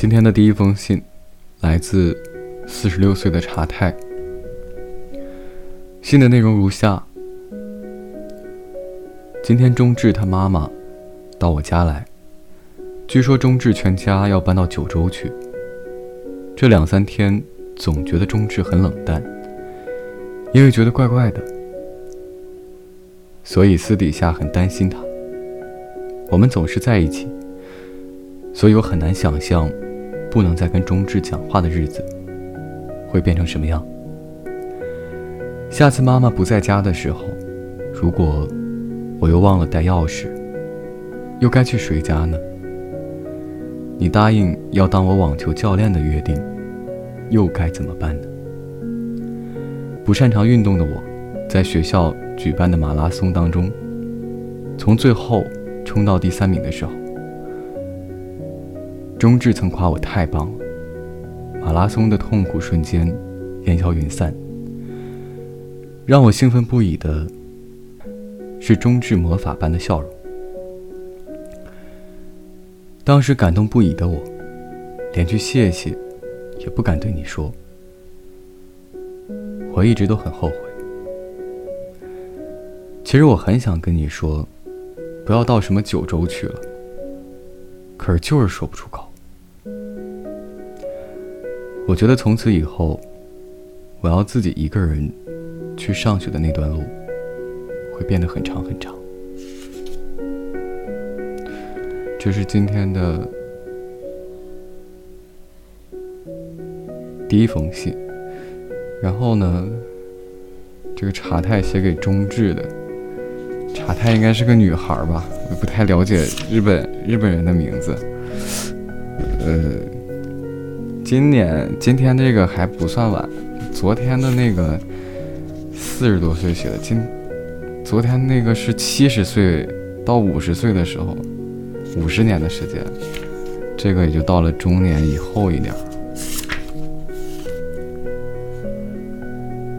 今天的第一封信，来自四十六岁的茶太。信的内容如下：今天中志他妈妈到我家来，据说中志全家要搬到九州去。这两三天总觉得中志很冷淡，因为觉得怪怪的，所以私底下很担心他。我们总是在一起，所以我很难想象。不能再跟中志讲话的日子，会变成什么样？下次妈妈不在家的时候，如果我又忘了带钥匙，又该去谁家呢？你答应要当我网球教练的约定，又该怎么办呢？不擅长运动的我，在学校举办的马拉松当中，从最后冲到第三名的时候。中志曾夸我太棒了，马拉松的痛苦瞬间烟消云散。让我兴奋不已的是中志魔法般的笑容。当时感动不已的我，连句谢谢也不敢对你说。我一直都很后悔。其实我很想跟你说，不要到什么九州去了，可是就是说不出口。我觉得从此以后，我要自己一个人去上学的那段路，会变得很长很长。这是今天的第一封信，然后呢，这个茶太写给中志的，茶太应该是个女孩吧？我不太了解日本日本人的名字，呃。今年今天这个还不算晚，昨天的那个四十多岁写的，今昨天那个是七十岁到五十岁的时候，五十年的时间，这个也就到了中年以后一点。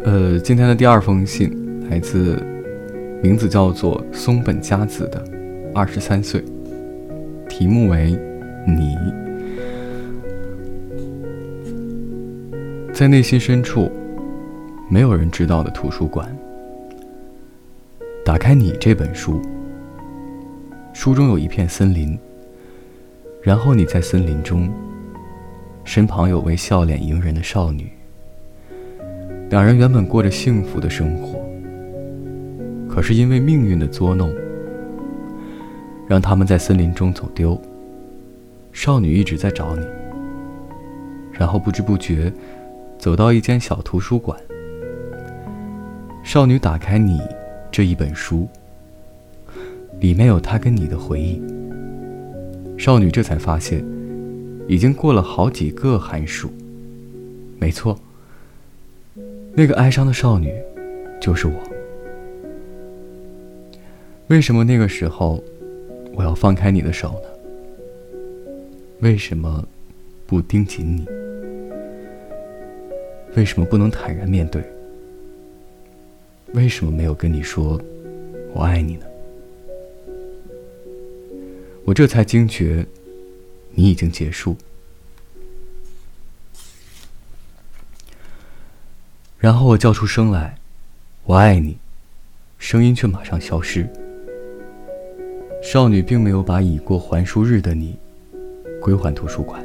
呃，今天的第二封信来自名字叫做松本佳子的二十三岁，题目为你。在内心深处，没有人知道的图书馆。打开你这本书，书中有一片森林。然后你在森林中，身旁有位笑脸迎人的少女。两人原本过着幸福的生活，可是因为命运的捉弄，让他们在森林中走丢。少女一直在找你，然后不知不觉。走到一间小图书馆，少女打开你这一本书，里面有她跟你的回忆。少女这才发现，已经过了好几个寒暑。没错，那个哀伤的少女，就是我。为什么那个时候，我要放开你的手呢？为什么不盯紧你？为什么不能坦然面对？为什么没有跟你说“我爱你”呢？我这才惊觉，你已经结束。然后我叫出声来，“我爱你”，声音却马上消失。少女并没有把已过还书日的你归还图书馆。